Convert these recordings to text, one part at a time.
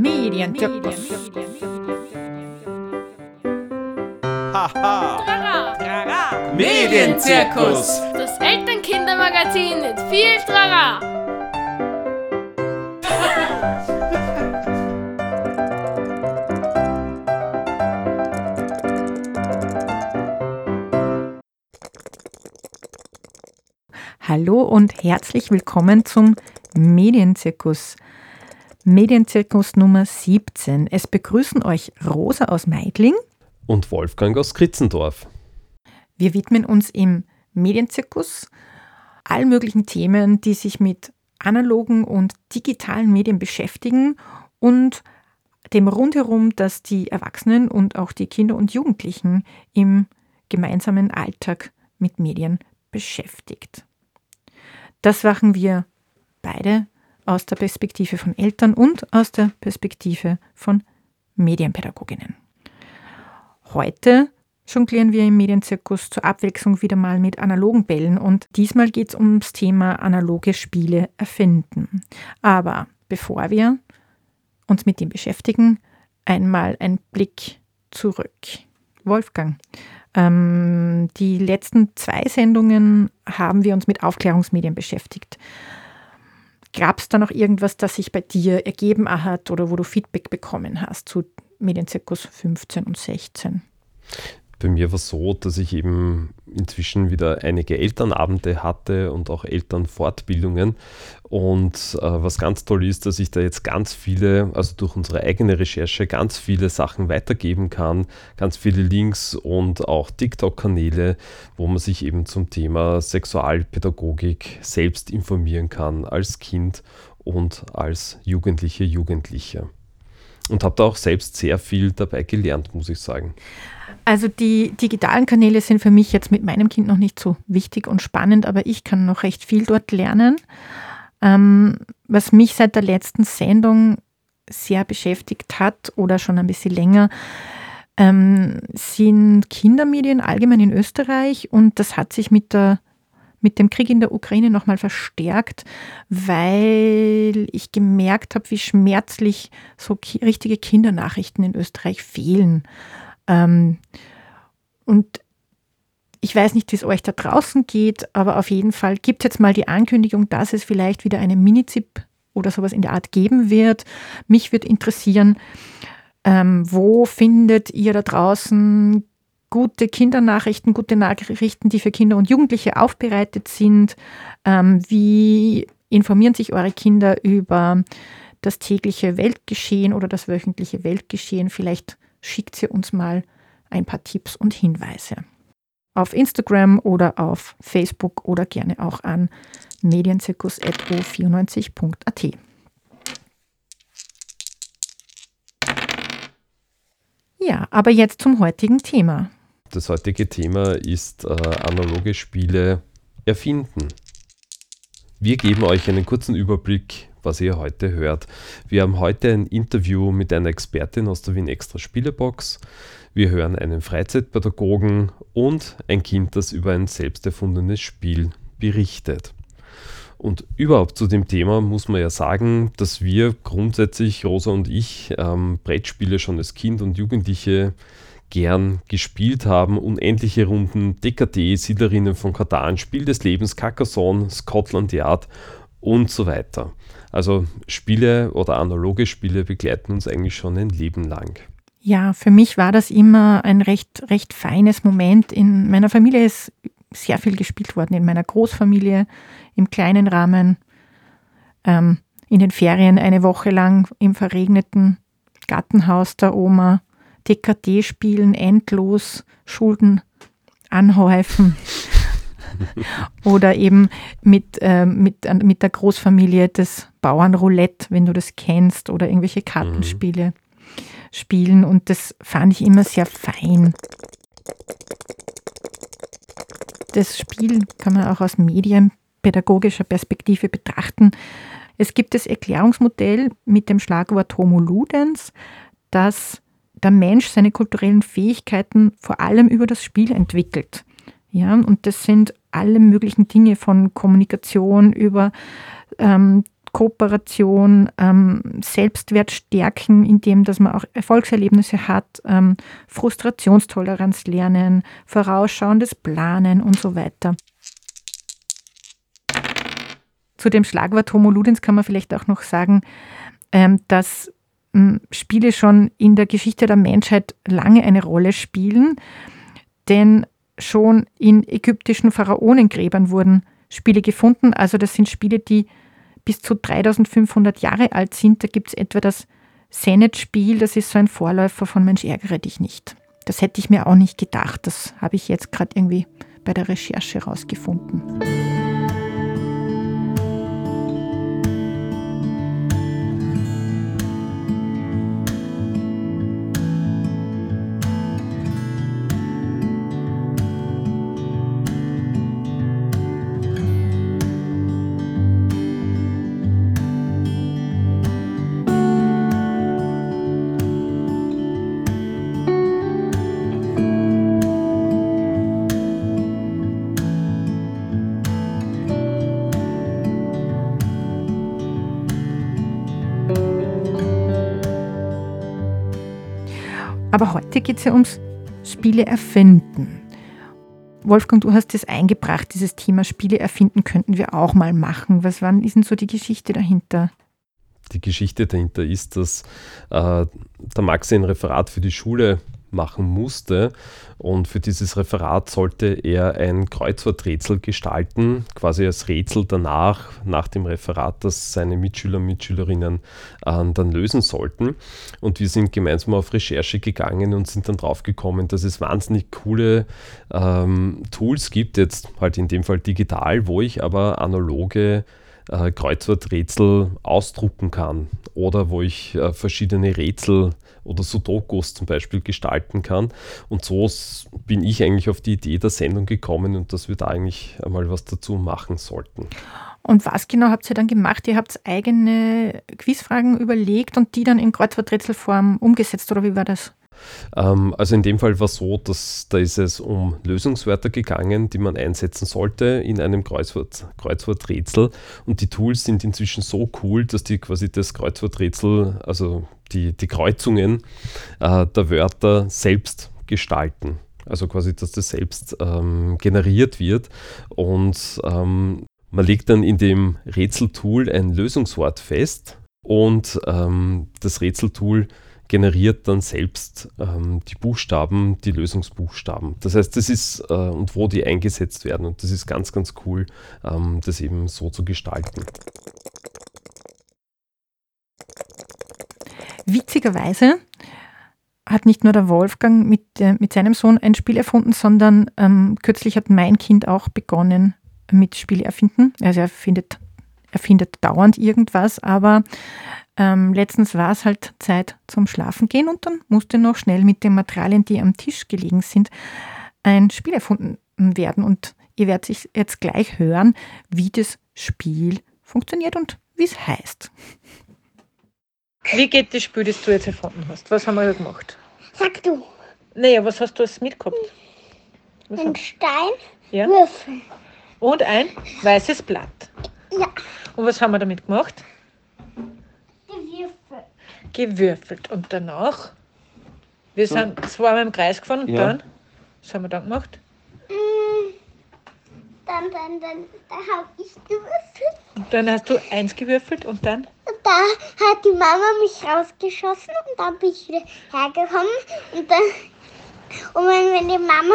Medienzirkus. Haha. Medienzirkus. Das Elternkindermagazin mit viel Trara. Hallo und herzlich willkommen zum Medienzirkus. Medienzirkus Nummer 17. Es begrüßen euch Rosa aus Meidling. Und Wolfgang aus Kritzendorf. Wir widmen uns im Medienzirkus all möglichen Themen, die sich mit analogen und digitalen Medien beschäftigen und dem rundherum, das die Erwachsenen und auch die Kinder und Jugendlichen im gemeinsamen Alltag mit Medien beschäftigt. Das machen wir beide aus der Perspektive von Eltern und aus der Perspektive von Medienpädagoginnen. Heute jonglieren wir im Medienzirkus zur Abwechslung wieder mal mit analogen Bällen und diesmal geht es ums Thema analoge Spiele erfinden. Aber bevor wir uns mit dem beschäftigen, einmal ein Blick zurück. Wolfgang, ähm, die letzten zwei Sendungen haben wir uns mit Aufklärungsmedien beschäftigt. Gab es da noch irgendwas, das sich bei dir ergeben hat oder wo du Feedback bekommen hast zu Medienzirkus 15 und 16? Bei mir war es so, dass ich eben inzwischen wieder einige Elternabende hatte und auch Elternfortbildungen. Und äh, was ganz toll ist, dass ich da jetzt ganz viele, also durch unsere eigene Recherche, ganz viele Sachen weitergeben kann, ganz viele Links und auch TikTok-Kanäle, wo man sich eben zum Thema Sexualpädagogik selbst informieren kann als Kind und als Jugendliche, Jugendliche. Und habe da auch selbst sehr viel dabei gelernt, muss ich sagen. Also die digitalen Kanäle sind für mich jetzt mit meinem Kind noch nicht so wichtig und spannend, aber ich kann noch recht viel dort lernen. Ähm, was mich seit der letzten Sendung sehr beschäftigt hat oder schon ein bisschen länger, ähm, sind Kindermedien allgemein in Österreich und das hat sich mit, der, mit dem Krieg in der Ukraine nochmal verstärkt, weil ich gemerkt habe, wie schmerzlich so ki richtige Kindernachrichten in Österreich fehlen. Ähm, und ich weiß nicht, wie es euch da draußen geht, aber auf jeden Fall gibt es jetzt mal die Ankündigung, dass es vielleicht wieder eine Mini-Zip oder sowas in der Art geben wird. Mich würde interessieren, ähm, wo findet ihr da draußen gute Kindernachrichten, gute Nachrichten, die für Kinder und Jugendliche aufbereitet sind? Ähm, wie informieren sich eure Kinder über das tägliche Weltgeschehen oder das wöchentliche Weltgeschehen? Vielleicht schickt ihr uns mal ein paar Tipps und Hinweise. Auf Instagram oder auf Facebook oder gerne auch an medienzirkus.o94.at. Ja, aber jetzt zum heutigen Thema. Das heutige Thema ist äh, analoge Spiele erfinden. Wir geben euch einen kurzen Überblick, was ihr heute hört. Wir haben heute ein Interview mit einer Expertin aus der Wien Extra Spielebox. Wir hören einen Freizeitpädagogen und ein Kind, das über ein selbst erfundenes Spiel berichtet. Und überhaupt zu dem Thema muss man ja sagen, dass wir grundsätzlich, Rosa und ich, ähm, Brettspiele schon als Kind und Jugendliche gern gespielt haben. Unendliche Runden, DKD, Siedlerinnen von Katan, Spiel des Lebens, Carcassonne, Scotland Yard und so weiter. Also Spiele oder analoge Spiele begleiten uns eigentlich schon ein Leben lang. Ja, für mich war das immer ein recht, recht feines Moment. In meiner Familie ist sehr viel gespielt worden, in meiner Großfamilie, im kleinen Rahmen, ähm, in den Ferien eine Woche lang im verregneten Gartenhaus der Oma, DKT spielen, endlos, Schulden anhäufen. Oder eben mit, äh, mit, mit der Großfamilie des Bauernroulette, wenn du das kennst, oder irgendwelche Kartenspiele mhm. spielen. Und das fand ich immer sehr fein. Das Spiel kann man auch aus medienpädagogischer Perspektive betrachten. Es gibt das Erklärungsmodell mit dem Schlagwort Homo Ludens, dass der Mensch seine kulturellen Fähigkeiten vor allem über das Spiel entwickelt. Ja, und das sind alle möglichen Dinge von Kommunikation über ähm, Kooperation, ähm, Selbstwert stärken, indem dass man auch Erfolgserlebnisse hat, ähm, Frustrationstoleranz lernen, vorausschauendes Planen und so weiter. Zu dem Schlagwort Homo Ludens kann man vielleicht auch noch sagen, ähm, dass Spiele schon in der Geschichte der Menschheit lange eine Rolle spielen, denn schon in ägyptischen Pharaonengräbern wurden Spiele gefunden. Also das sind Spiele, die bis zu 3500 Jahre alt sind. Da gibt es etwa das Senet-Spiel, das ist so ein Vorläufer von Mensch ärgere dich nicht. Das hätte ich mir auch nicht gedacht. Das habe ich jetzt gerade irgendwie bei der Recherche rausgefunden. Aber heute geht es ja ums Spiele erfinden. Wolfgang, du hast das eingebracht, dieses Thema Spiele erfinden könnten wir auch mal machen. Was war, ist denn so die Geschichte dahinter? Die Geschichte dahinter ist, dass äh, der Max ein Referat für die Schule machen musste. Und für dieses Referat sollte er ein Kreuzworträtsel gestalten, quasi als Rätsel danach, nach dem Referat, das seine Mitschüler und Mitschülerinnen äh, dann lösen sollten. Und wir sind gemeinsam auf Recherche gegangen und sind dann draufgekommen, dass es wahnsinnig coole ähm, Tools gibt, jetzt halt in dem Fall digital, wo ich aber analoge äh, Kreuzworträtsel ausdrucken kann oder wo ich äh, verschiedene Rätsel oder Sudokus zum Beispiel gestalten kann. Und so bin ich eigentlich auf die Idee der Sendung gekommen und dass wir da eigentlich einmal was dazu machen sollten. Und was genau habt ihr dann gemacht? Ihr habt eigene Quizfragen überlegt und die dann in Kreuzworträtselform umgesetzt oder wie war das? Ähm, also in dem Fall war es so, dass da ist es um Lösungswörter gegangen, die man einsetzen sollte in einem Kreuzwort, Kreuzworträtsel. Und die Tools sind inzwischen so cool, dass die quasi das Kreuzworträtsel, also die, die Kreuzungen äh, der Wörter selbst gestalten. Also quasi, dass das selbst ähm, generiert wird. Und ähm, man legt dann in dem Rätseltool ein Lösungswort fest und ähm, das Rätseltool generiert dann selbst ähm, die Buchstaben, die Lösungsbuchstaben. Das heißt, das ist äh, und wo die eingesetzt werden. Und das ist ganz, ganz cool, ähm, das eben so zu gestalten. Witzigerweise hat nicht nur der Wolfgang mit, äh, mit seinem Sohn ein Spiel erfunden, sondern ähm, kürzlich hat mein Kind auch begonnen mit Spiele erfinden. Also er findet, er findet dauernd irgendwas, aber ähm, letztens war es halt Zeit zum Schlafen gehen und dann musste noch schnell mit den Materialien, die am Tisch gelegen sind, ein Spiel erfunden werden. Und ihr werdet jetzt gleich hören, wie das Spiel funktioniert und wie es heißt. Wie geht das Spiel, das du jetzt erfunden hast? Was haben wir da gemacht? Sag du. Naja, was hast du alles mitgehabt? Was ein Stein, ja? Würfel. Und ein weißes Blatt. Ja. Und was haben wir damit gemacht? Gewürfel. Gewürfelt. Und danach? Wir sind zweimal im Kreis gefahren und Ja. dann? Was haben wir dann gemacht? Mm, Dann, dann, dann, da habe ich gewürfelt. Und dann hast du eins gewürfelt und dann? Und da hat die Mama mich rausgeschossen und dann bin ich wieder hergekommen. Und dann, und wenn, wenn die Mama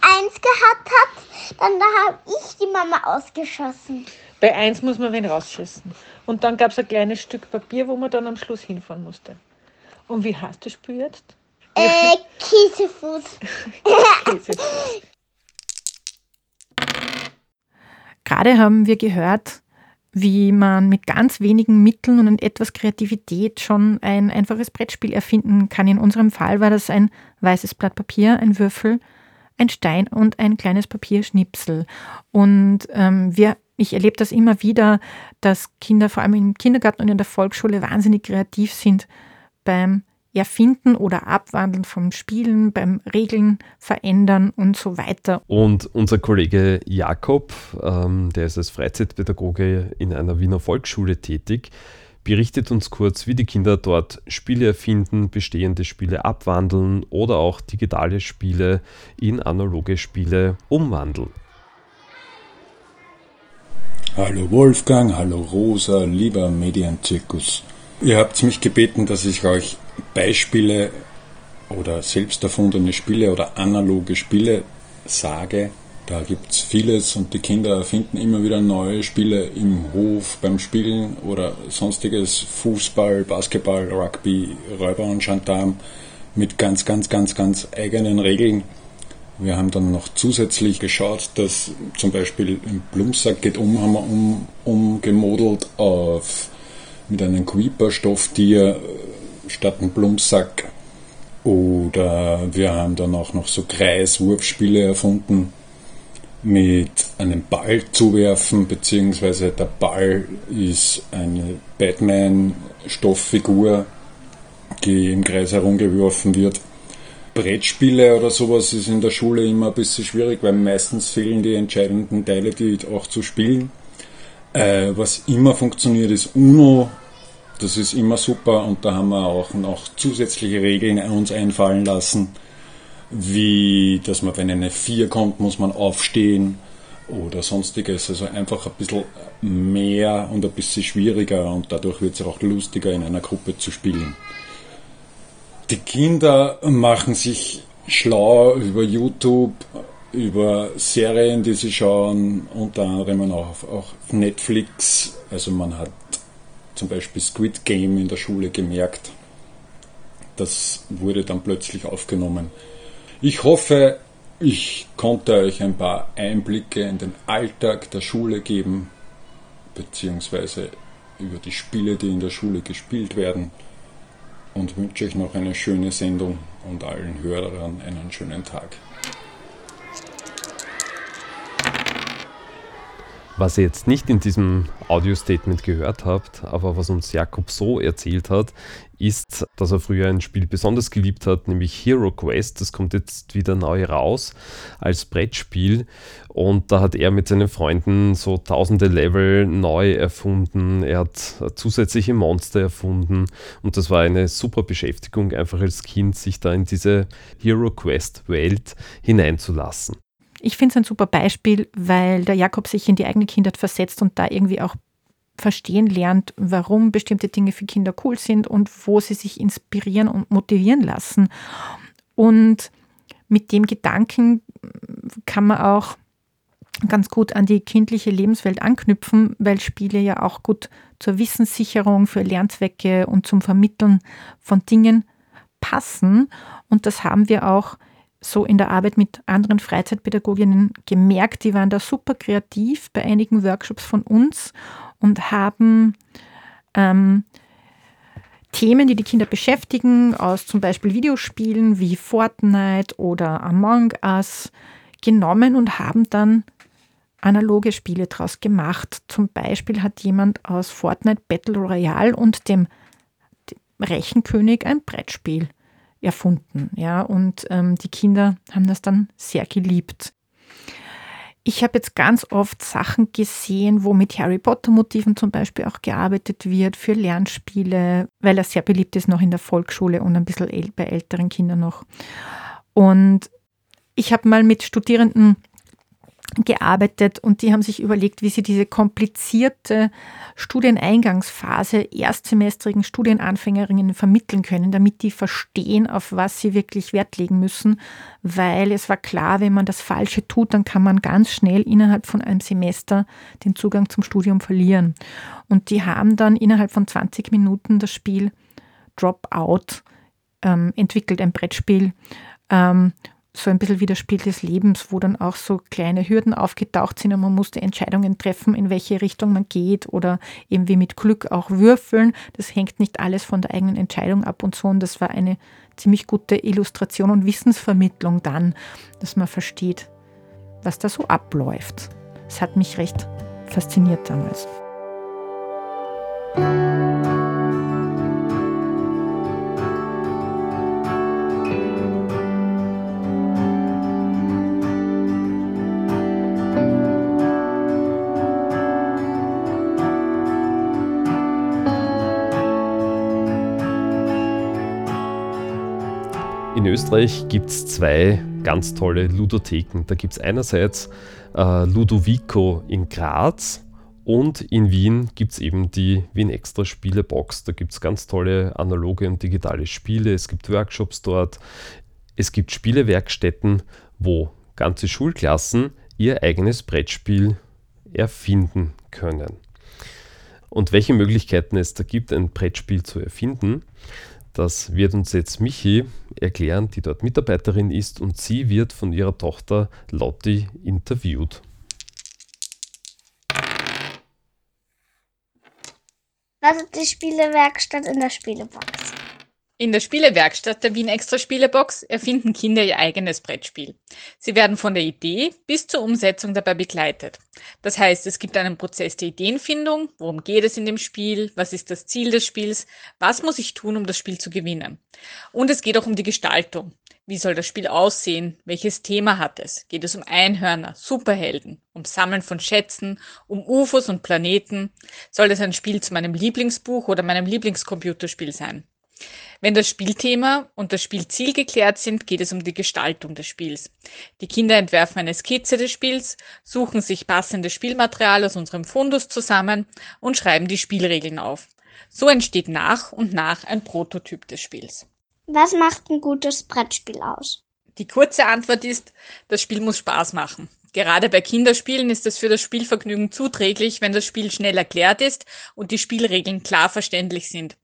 eins gehabt hat, dann da habe ich die Mama ausgeschossen. Bei eins muss man wen rausschießen. Und dann gab es ein kleines Stück Papier, wo man dann am Schluss hinfahren musste. Und wie heißt das Spiel jetzt? Äh, Käsefuß. Gerade haben wir gehört, wie man mit ganz wenigen Mitteln und etwas Kreativität schon ein einfaches Brettspiel erfinden kann. In unserem Fall war das ein weißes Blatt Papier, ein Würfel, ein Stein und ein kleines Papierschnipsel. Und ähm, wir, ich erlebe das immer wieder, dass Kinder vor allem im Kindergarten und in der Volksschule wahnsinnig kreativ sind beim Erfinden oder Abwandeln vom Spielen, beim Regeln verändern und so weiter. Und unser Kollege Jakob, ähm, der ist als Freizeitpädagoge in einer Wiener Volksschule tätig, berichtet uns kurz, wie die Kinder dort Spiele erfinden, bestehende Spiele abwandeln oder auch digitale Spiele in analoge Spiele umwandeln. Hallo Wolfgang, hallo Rosa, lieber Medienzirkus. Ihr habt mich gebeten, dass ich euch Beispiele oder selbst erfundene Spiele oder analoge Spiele sage, da gibt es vieles und die Kinder erfinden immer wieder neue Spiele im Hof beim Spielen oder sonstiges Fußball, Basketball, Rugby, Räuber und Gendarm mit ganz, ganz, ganz, ganz eigenen Regeln. Wir haben dann noch zusätzlich geschaut, dass zum Beispiel im Blumsack geht um, haben wir um, umgemodelt auf mit einem Creeper-Stofftier statt einem Blumsack. Oder wir haben dann auch noch so Kreiswurfspiele erfunden, mit einem Ball zuwerfen, beziehungsweise der Ball ist eine Batman-Stofffigur, die im Kreis herumgeworfen wird. Brettspiele oder sowas ist in der Schule immer ein bisschen schwierig, weil meistens fehlen die entscheidenden Teile, die auch zu spielen. Äh, was immer funktioniert, ist UNO. Das ist immer super und da haben wir auch noch zusätzliche Regeln uns einfallen lassen wie dass man, wenn eine 4 kommt, muss man aufstehen oder sonstiges. Also einfach ein bisschen mehr und ein bisschen schwieriger und dadurch wird es auch lustiger in einer Gruppe zu spielen. Die Kinder machen sich schlau über YouTube, über Serien, die sie schauen, unter anderem auch auf, auch Netflix. Also man hat zum Beispiel Squid Game in der Schule gemerkt. Das wurde dann plötzlich aufgenommen. Ich hoffe, ich konnte euch ein paar Einblicke in den Alltag der Schule geben, beziehungsweise über die Spiele, die in der Schule gespielt werden und wünsche euch noch eine schöne Sendung und allen Hörern einen schönen Tag. Was ihr jetzt nicht in diesem Audio-Statement gehört habt, aber was uns Jakob so erzählt hat, ist, dass er früher ein Spiel besonders geliebt hat, nämlich Hero Quest. Das kommt jetzt wieder neu raus als Brettspiel. Und da hat er mit seinen Freunden so tausende Level neu erfunden. Er hat zusätzliche Monster erfunden. Und das war eine super Beschäftigung, einfach als Kind sich da in diese Hero Quest Welt hineinzulassen. Ich finde es ein super Beispiel, weil der Jakob sich in die eigene Kindheit versetzt und da irgendwie auch verstehen lernt, warum bestimmte Dinge für Kinder cool sind und wo sie sich inspirieren und motivieren lassen. Und mit dem Gedanken kann man auch ganz gut an die kindliche Lebenswelt anknüpfen, weil Spiele ja auch gut zur Wissenssicherung, für Lernzwecke und zum Vermitteln von Dingen passen. Und das haben wir auch so in der Arbeit mit anderen Freizeitpädagoginnen gemerkt. Die waren da super kreativ bei einigen Workshops von uns und haben ähm, Themen, die die Kinder beschäftigen, aus zum Beispiel Videospielen wie Fortnite oder Among Us genommen und haben dann analoge Spiele daraus gemacht. Zum Beispiel hat jemand aus Fortnite Battle Royale und dem Rechenkönig ein Brettspiel erfunden. Ja, und ähm, die Kinder haben das dann sehr geliebt. Ich habe jetzt ganz oft Sachen gesehen, wo mit Harry Potter-Motiven zum Beispiel auch gearbeitet wird für Lernspiele, weil er sehr beliebt ist noch in der Volksschule und ein bisschen bei älteren Kindern noch. Und ich habe mal mit Studierenden gearbeitet und die haben sich überlegt, wie sie diese komplizierte Studieneingangsphase erstsemestrigen Studienanfängerinnen vermitteln können, damit die verstehen, auf was sie wirklich Wert legen müssen, weil es war klar, wenn man das Falsche tut, dann kann man ganz schnell innerhalb von einem Semester den Zugang zum Studium verlieren. Und die haben dann innerhalb von 20 Minuten das Spiel Dropout ähm, entwickelt, ein Brettspiel. Ähm, so ein bisschen wie das Spiel des Lebens, wo dann auch so kleine Hürden aufgetaucht sind und man musste Entscheidungen treffen, in welche Richtung man geht oder eben wie mit Glück auch würfeln. Das hängt nicht alles von der eigenen Entscheidung ab und so. Und das war eine ziemlich gute Illustration und Wissensvermittlung dann, dass man versteht, was da so abläuft. Das hat mich recht fasziniert damals. In Österreich gibt es zwei ganz tolle Ludotheken. Da gibt es einerseits äh, Ludovico in Graz und in Wien gibt es eben die Wien Extra Spielebox. Da gibt es ganz tolle analoge und digitale Spiele. Es gibt Workshops dort. Es gibt Spielewerkstätten, wo ganze Schulklassen ihr eigenes Brettspiel erfinden können. Und welche Möglichkeiten es da gibt, ein Brettspiel zu erfinden, das wird uns jetzt Michi erklären, die dort Mitarbeiterin ist und sie wird von ihrer Tochter Lotti interviewt. Was ist die Spielewerkstatt in der Spielebox? In der Spielewerkstatt der Wien Extra Spielebox erfinden Kinder ihr eigenes Brettspiel. Sie werden von der Idee bis zur Umsetzung dabei begleitet. Das heißt, es gibt einen Prozess der Ideenfindung, worum geht es in dem Spiel, was ist das Ziel des Spiels, was muss ich tun, um das Spiel zu gewinnen. Und es geht auch um die Gestaltung. Wie soll das Spiel aussehen? Welches Thema hat es? Geht es um Einhörner, Superhelden, um Sammeln von Schätzen, um UFOs und Planeten? Soll es ein Spiel zu meinem Lieblingsbuch oder meinem Lieblingscomputerspiel sein? Wenn das Spielthema und das Spielziel geklärt sind, geht es um die Gestaltung des Spiels. Die Kinder entwerfen eine Skizze des Spiels, suchen sich passendes Spielmaterial aus unserem Fundus zusammen und schreiben die Spielregeln auf. So entsteht nach und nach ein Prototyp des Spiels. Was macht ein gutes Brettspiel aus? Die kurze Antwort ist, das Spiel muss Spaß machen. Gerade bei Kinderspielen ist es für das Spielvergnügen zuträglich, wenn das Spiel schnell erklärt ist und die Spielregeln klar verständlich sind.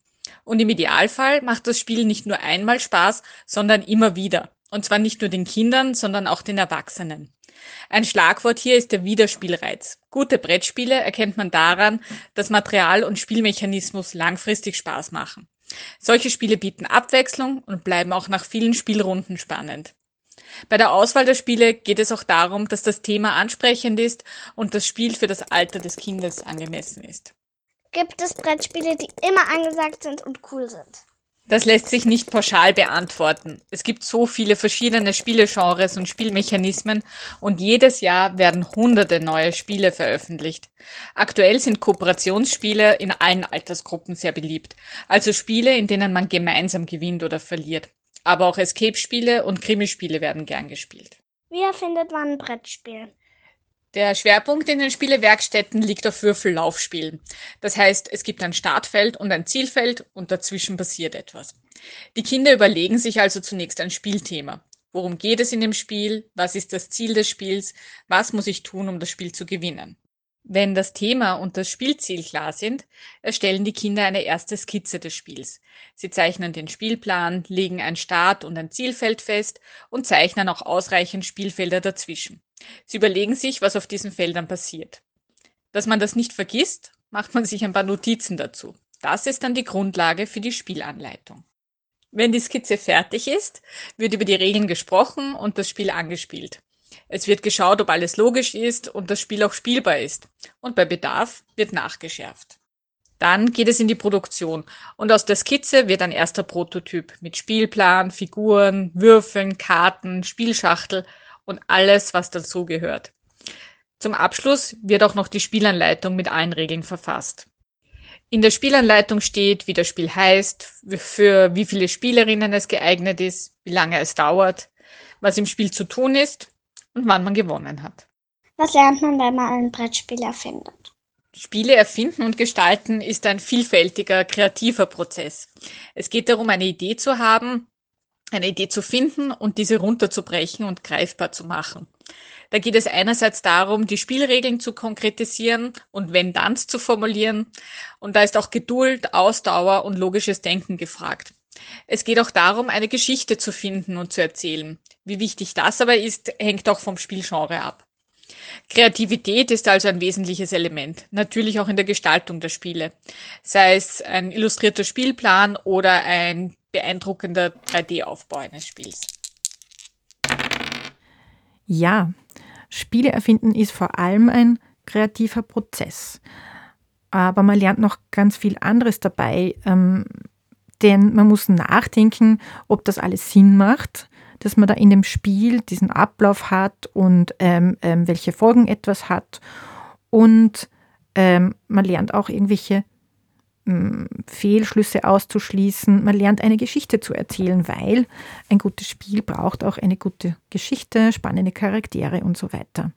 Und im Idealfall macht das Spiel nicht nur einmal Spaß, sondern immer wieder. Und zwar nicht nur den Kindern, sondern auch den Erwachsenen. Ein Schlagwort hier ist der Wiederspielreiz. Gute Brettspiele erkennt man daran, dass Material und Spielmechanismus langfristig Spaß machen. Solche Spiele bieten Abwechslung und bleiben auch nach vielen Spielrunden spannend. Bei der Auswahl der Spiele geht es auch darum, dass das Thema ansprechend ist und das Spiel für das Alter des Kindes angemessen ist gibt es Brettspiele, die immer angesagt sind und cool sind? Das lässt sich nicht pauschal beantworten. Es gibt so viele verschiedene Spielegenres und Spielmechanismen und jedes Jahr werden hunderte neue Spiele veröffentlicht. Aktuell sind Kooperationsspiele in allen Altersgruppen sehr beliebt, also Spiele, in denen man gemeinsam gewinnt oder verliert. Aber auch Escape-Spiele und Krimispiele werden gern gespielt. Wie erfindet man ein Brettspiel? Der Schwerpunkt in den Spielewerkstätten liegt auf Würfellaufspielen. Das heißt, es gibt ein Startfeld und ein Zielfeld und dazwischen passiert etwas. Die Kinder überlegen sich also zunächst ein Spielthema. Worum geht es in dem Spiel? Was ist das Ziel des Spiels? Was muss ich tun, um das Spiel zu gewinnen? Wenn das Thema und das Spielziel klar sind, erstellen die Kinder eine erste Skizze des Spiels. Sie zeichnen den Spielplan, legen ein Start- und ein Zielfeld fest und zeichnen auch ausreichend Spielfelder dazwischen. Sie überlegen sich, was auf diesen Feldern passiert. Dass man das nicht vergisst, macht man sich ein paar Notizen dazu. Das ist dann die Grundlage für die Spielanleitung. Wenn die Skizze fertig ist, wird über die Regeln gesprochen und das Spiel angespielt. Es wird geschaut, ob alles logisch ist und das Spiel auch spielbar ist. Und bei Bedarf wird nachgeschärft. Dann geht es in die Produktion und aus der Skizze wird ein erster Prototyp mit Spielplan, Figuren, Würfeln, Karten, Spielschachtel und alles, was dazu gehört. Zum Abschluss wird auch noch die Spielanleitung mit allen Regeln verfasst. In der Spielanleitung steht, wie das Spiel heißt, für wie viele Spielerinnen es geeignet ist, wie lange es dauert, was im Spiel zu tun ist und wann man gewonnen hat. Was lernt man, wenn man ein Brettspiel erfindet? Spiele erfinden und gestalten ist ein vielfältiger, kreativer Prozess. Es geht darum, eine Idee zu haben, eine Idee zu finden und diese runterzubrechen und greifbar zu machen. Da geht es einerseits darum, die Spielregeln zu konkretisieren und wenn dann zu formulieren. Und da ist auch Geduld, Ausdauer und logisches Denken gefragt. Es geht auch darum, eine Geschichte zu finden und zu erzählen. Wie wichtig das aber ist, hängt auch vom Spielgenre ab. Kreativität ist also ein wesentliches Element, natürlich auch in der Gestaltung der Spiele, sei es ein illustrierter Spielplan oder ein beeindruckender 3D-Aufbau eines Spiels. Ja, Spiele erfinden ist vor allem ein kreativer Prozess. Aber man lernt noch ganz viel anderes dabei, ähm, denn man muss nachdenken, ob das alles Sinn macht, dass man da in dem Spiel diesen Ablauf hat und ähm, ähm, welche Folgen etwas hat. Und ähm, man lernt auch irgendwelche Fehlschlüsse auszuschließen. Man lernt eine Geschichte zu erzählen, weil ein gutes Spiel braucht auch eine gute Geschichte, spannende Charaktere und so weiter.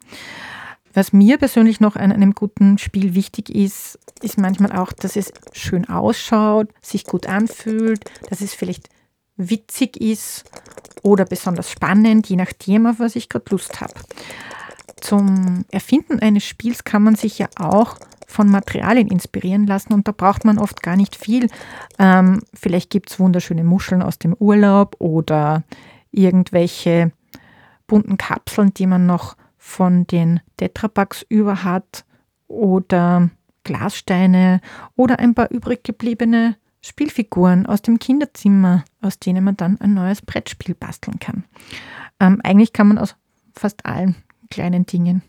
Was mir persönlich noch an einem guten Spiel wichtig ist, ist manchmal auch, dass es schön ausschaut, sich gut anfühlt, dass es vielleicht witzig ist oder besonders spannend, je nachdem, auf was ich gerade Lust habe. Zum Erfinden eines Spiels kann man sich ja auch von Materialien inspirieren lassen und da braucht man oft gar nicht viel. Ähm, vielleicht gibt es wunderschöne Muscheln aus dem Urlaub oder irgendwelche bunten Kapseln, die man noch von den Tetrapacks über hat oder Glassteine oder ein paar übrig gebliebene Spielfiguren aus dem Kinderzimmer, aus denen man dann ein neues Brettspiel basteln kann. Ähm, eigentlich kann man aus fast allen kleinen Dingen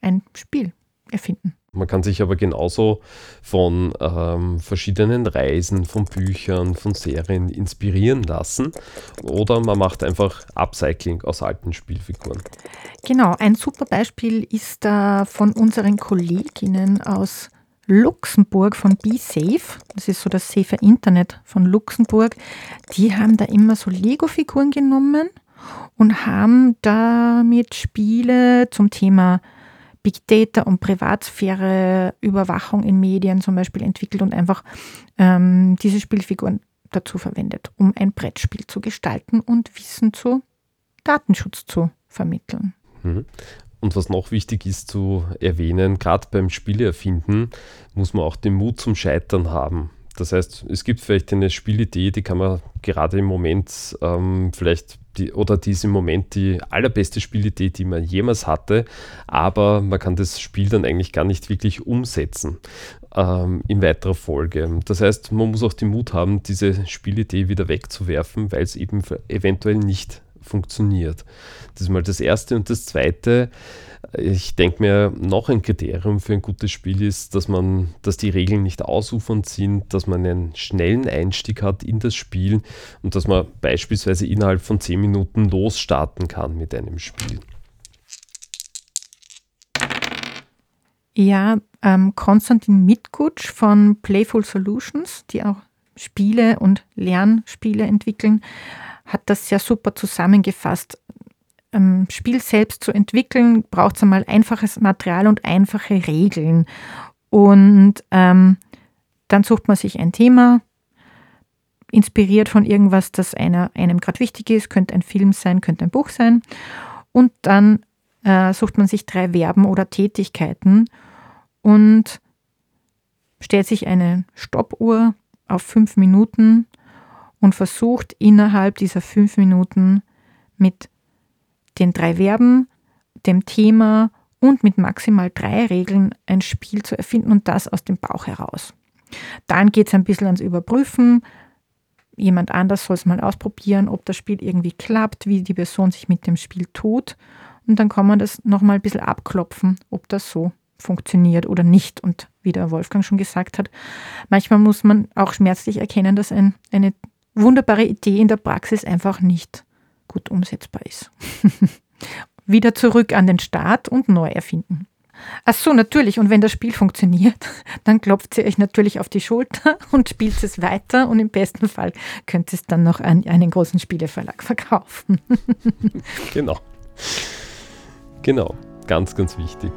ein Spiel erfinden. Man kann sich aber genauso von ähm, verschiedenen Reisen, von Büchern, von Serien inspirieren lassen. Oder man macht einfach Upcycling aus alten Spielfiguren. Genau, ein super Beispiel ist da von unseren Kolleginnen aus Luxemburg von BeSafe. Das ist so das safe Internet von Luxemburg. Die haben da immer so Lego-Figuren genommen und haben damit Spiele zum Thema Big Data und Privatsphäre, Überwachung in Medien zum Beispiel entwickelt und einfach ähm, diese Spielfiguren dazu verwendet, um ein Brettspiel zu gestalten und Wissen zu Datenschutz zu vermitteln. Mhm. Und was noch wichtig ist zu erwähnen, gerade beim Spieleerfinden muss man auch den Mut zum Scheitern haben. Das heißt, es gibt vielleicht eine Spielidee, die kann man gerade im Moment ähm, vielleicht die, oder die ist im Moment die allerbeste Spielidee, die man jemals hatte, aber man kann das Spiel dann eigentlich gar nicht wirklich umsetzen ähm, in weiterer Folge. Das heißt, man muss auch den Mut haben, diese Spielidee wieder wegzuwerfen, weil es eben eventuell nicht funktioniert. Das ist mal das Erste. Und das Zweite, ich denke mir, noch ein Kriterium für ein gutes Spiel ist, dass man, dass die Regeln nicht ausufernd sind, dass man einen schnellen Einstieg hat in das Spiel und dass man beispielsweise innerhalb von 10 Minuten losstarten kann mit einem Spiel. Ja, ähm, Konstantin Mitgutsch von Playful Solutions, die auch Spiele und Lernspiele entwickeln, hat das sehr super zusammengefasst. Ein Spiel selbst zu entwickeln, braucht es einmal einfaches Material und einfache Regeln. Und ähm, dann sucht man sich ein Thema, inspiriert von irgendwas, das einer, einem gerade wichtig ist, könnte ein Film sein, könnte ein Buch sein. Und dann äh, sucht man sich drei Verben oder Tätigkeiten und stellt sich eine Stoppuhr auf fünf Minuten und versucht innerhalb dieser fünf Minuten mit den drei Verben, dem Thema und mit maximal drei Regeln ein Spiel zu erfinden und das aus dem Bauch heraus. Dann geht es ein bisschen ans Überprüfen. Jemand anders soll es mal ausprobieren, ob das Spiel irgendwie klappt, wie die Person sich mit dem Spiel tut. Und dann kann man das nochmal ein bisschen abklopfen, ob das so funktioniert oder nicht. Und wie der Wolfgang schon gesagt hat, manchmal muss man auch schmerzlich erkennen, dass ein, eine wunderbare Idee in der Praxis einfach nicht gut umsetzbar ist. Wieder zurück an den Start und neu erfinden. Ach so, natürlich. Und wenn das Spiel funktioniert, dann klopft sie euch natürlich auf die Schulter und spielt es weiter und im besten Fall könnt ihr es dann noch an einen großen Spieleverlag verkaufen. genau. Genau. Ganz, ganz wichtig.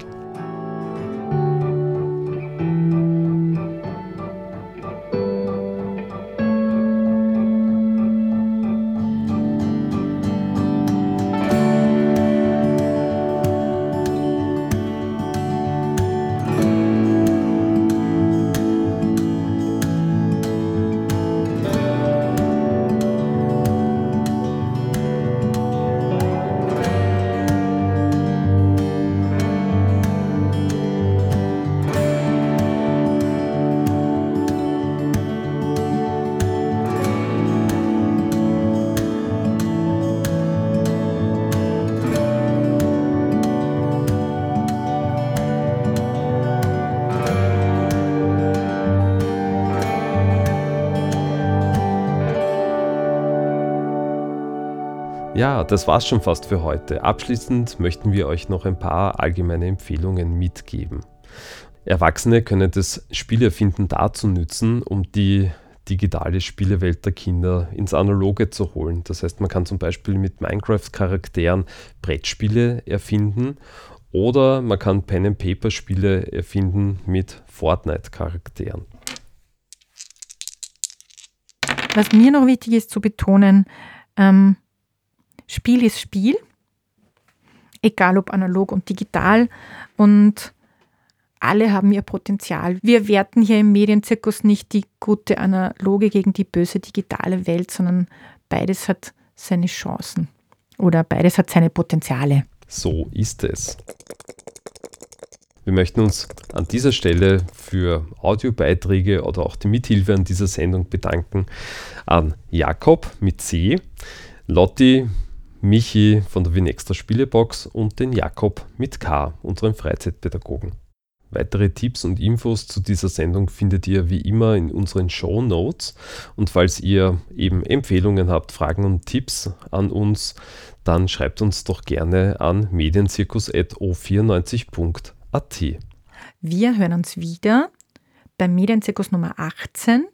Ja, das war's schon fast für heute. Abschließend möchten wir euch noch ein paar allgemeine Empfehlungen mitgeben. Erwachsene können das Spielerfinden dazu nützen, um die digitale Spielewelt der Kinder ins Analoge zu holen. Das heißt, man kann zum Beispiel mit Minecraft-Charakteren Brettspiele erfinden oder man kann Pen-and-Paper-Spiele erfinden mit Fortnite-Charakteren. Was mir noch wichtig ist zu betonen, ähm, Spiel ist Spiel, egal ob analog und digital und alle haben ihr Potenzial. Wir werten hier im Medienzirkus nicht die gute analoge gegen die böse digitale Welt, sondern beides hat seine Chancen oder beides hat seine Potenziale. So ist es. Wir möchten uns an dieser Stelle für Audiobeiträge oder auch die Mithilfe an dieser Sendung bedanken an Jakob mit C, Lotti, Michi von der Vinextra Spielebox und den Jakob mit K, unserem Freizeitpädagogen. Weitere Tipps und Infos zu dieser Sendung findet ihr wie immer in unseren Show Notes. Und falls ihr eben Empfehlungen habt, Fragen und Tipps an uns, dann schreibt uns doch gerne an medienzirkus.o94.at. Wir hören uns wieder beim Medienzirkus Nummer 18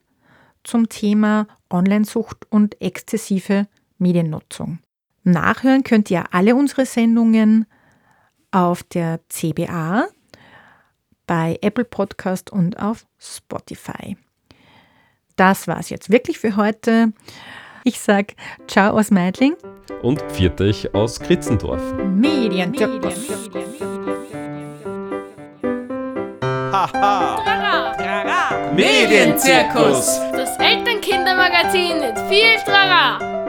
zum Thema Onlinesucht und exzessive Mediennutzung. Nachhören könnt ihr alle unsere Sendungen auf der CBA, bei Apple Podcast und auf Spotify. Das war es jetzt wirklich für heute. Ich sage Ciao aus Meidling. Und Pfiat aus Kritzendorf. Medienzirkus. Trara! Medienzirkus. Das Elternkindermagazin mit viel Trara!